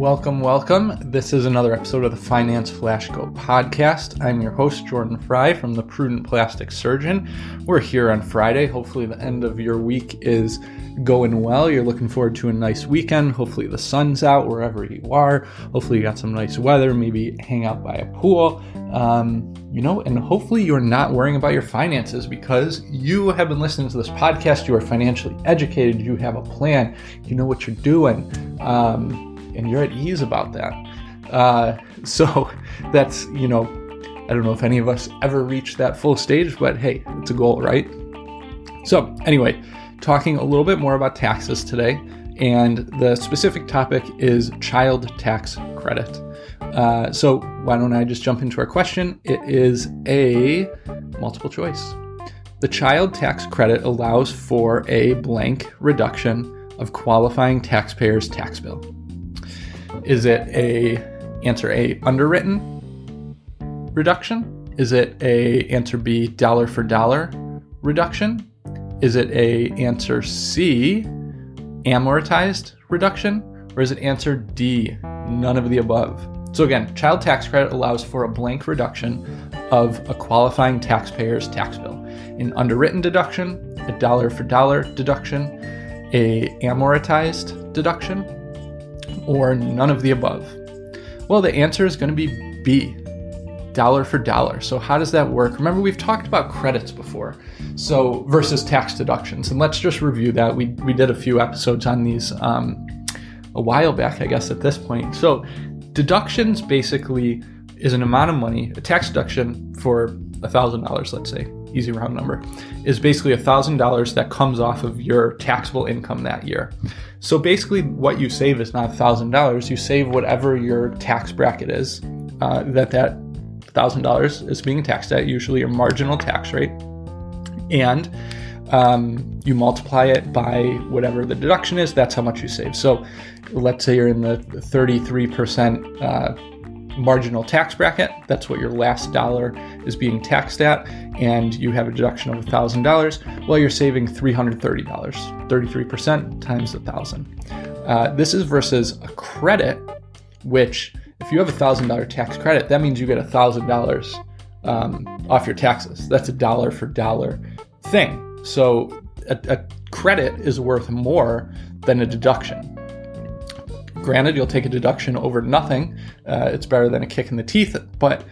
welcome, welcome. This is another episode of the Finance Flash Go podcast. I'm your host, Jordan Frey from the Prudent Plastic Surgeon. We're here on Friday. Hopefully, the end of your week is going well. You're looking forward to a nice weekend. Hopefully, the sun's out wherever you are. Hopefully, you got some nice weather. Maybe hang out by a pool. Um, you know, and hopefully, you're not worrying about your finances because you have been listening to this podcast. You are financially educated. You have a plan. You know what you're doing. Um, and you're at ease about that. Uh, so that's, you know, I don't know if any of us ever reach that full stage, but hey, it's a goal, right? So, anyway, talking a little bit more about taxes today, and the specific topic is child tax credit. Uh, so, why don't I just jump into our question? It is a multiple choice. The child tax credit allows for a blank reduction of qualifying taxpayers' tax bill. Is it a answer A underwritten reduction? Is it a answer B dollar for dollar reduction? Is it a answer C amortized reduction? Or is it answer D none of the above? So again, child tax credit allows for a blank reduction of a qualifying taxpayer's tax bill. An underwritten deduction, a dollar for dollar deduction, a amortized deduction, or none of the above? Well, the answer is going to be B, dollar for dollar. So, how does that work? Remember, we've talked about credits before, so versus tax deductions. And let's just review that. We, we did a few episodes on these um, a while back, I guess, at this point. So, deductions basically is an amount of money, a tax deduction for $1,000, let's say, easy round number, is basically $1,000 that comes off of your taxable income that year. So basically, what you save is not $1,000. You save whatever your tax bracket is uh, that that $1,000 is being taxed at, usually your marginal tax rate. And um, you multiply it by whatever the deduction is, that's how much you save. So let's say you're in the 33% uh, marginal tax bracket. That's what your last dollar is being taxed at, and you have a deduction of $1,000. Well, you're saving $330, 33% times a thousand. Uh, this is versus a credit, which if you have a thousand dollar tax credit, that means you get a thousand dollars um, off your taxes. That's a dollar for dollar thing. So a, a credit is worth more than a deduction. Granted, you'll take a deduction over nothing. Uh, it's better than a kick in the teeth, but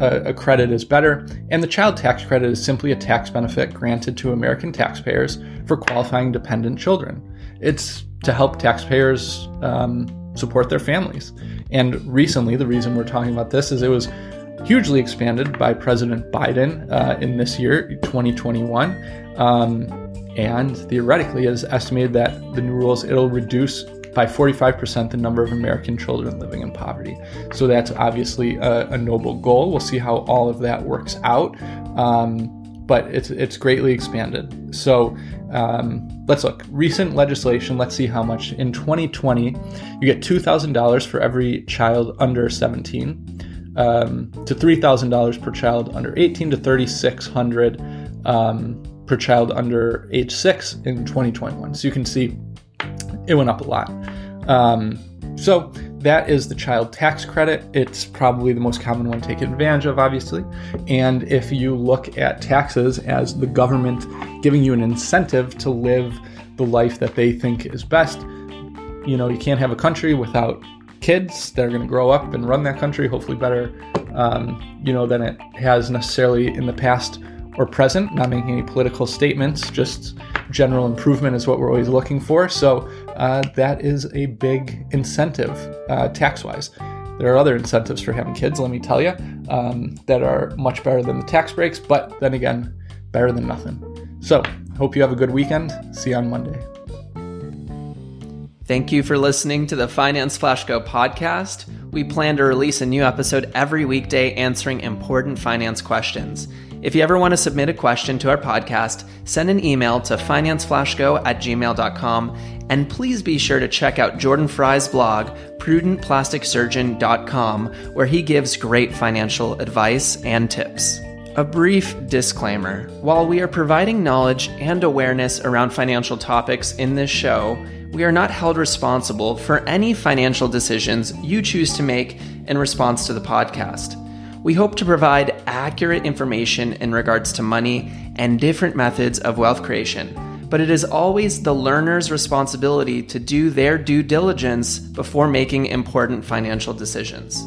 uh, a credit is better. And the child tax credit is simply a tax benefit granted to American taxpayers for qualifying dependent children. It's to help taxpayers um, support their families. And recently, the reason we're talking about this is it was hugely expanded by President Biden uh, in this year, 2021. Um, and theoretically, it is estimated that the new rules it'll reduce by 45% the number of American children living in poverty. So that's obviously a, a noble goal. We'll see how all of that works out. Um, but it's it's greatly expanded. So um, let's look. Recent legislation. Let's see how much in 2020 you get two thousand dollars for every child under 17, um, to three thousand dollars per child under 18, to 3,600 um, per child under age six in 2021. So you can see it went up a lot. Um, so that is the child tax credit. It's probably the most common one taken advantage of, obviously. And if you look at taxes as the government giving you an incentive to live the life that they think is best, you know, you can't have a country without kids that are going to grow up and run that country, hopefully better, um, you know, than it has necessarily in the past or present. Not making any political statements, just general improvement is what we're always looking for. So uh, that is a big incentive uh, tax wise. There are other incentives for having kids, let me tell you, um, that are much better than the tax breaks, but then again, better than nothing. So, hope you have a good weekend. See you on Monday. Thank you for listening to the Finance Flash Go podcast. We plan to release a new episode every weekday answering important finance questions. If you ever want to submit a question to our podcast, send an email to financeflashgo at gmail.com and please be sure to check out Jordan Frey's blog, prudentplasticsurgeon.com, where he gives great financial advice and tips. A brief disclaimer While we are providing knowledge and awareness around financial topics in this show, we are not held responsible for any financial decisions you choose to make in response to the podcast. We hope to provide accurate information in regards to money and different methods of wealth creation, but it is always the learner's responsibility to do their due diligence before making important financial decisions.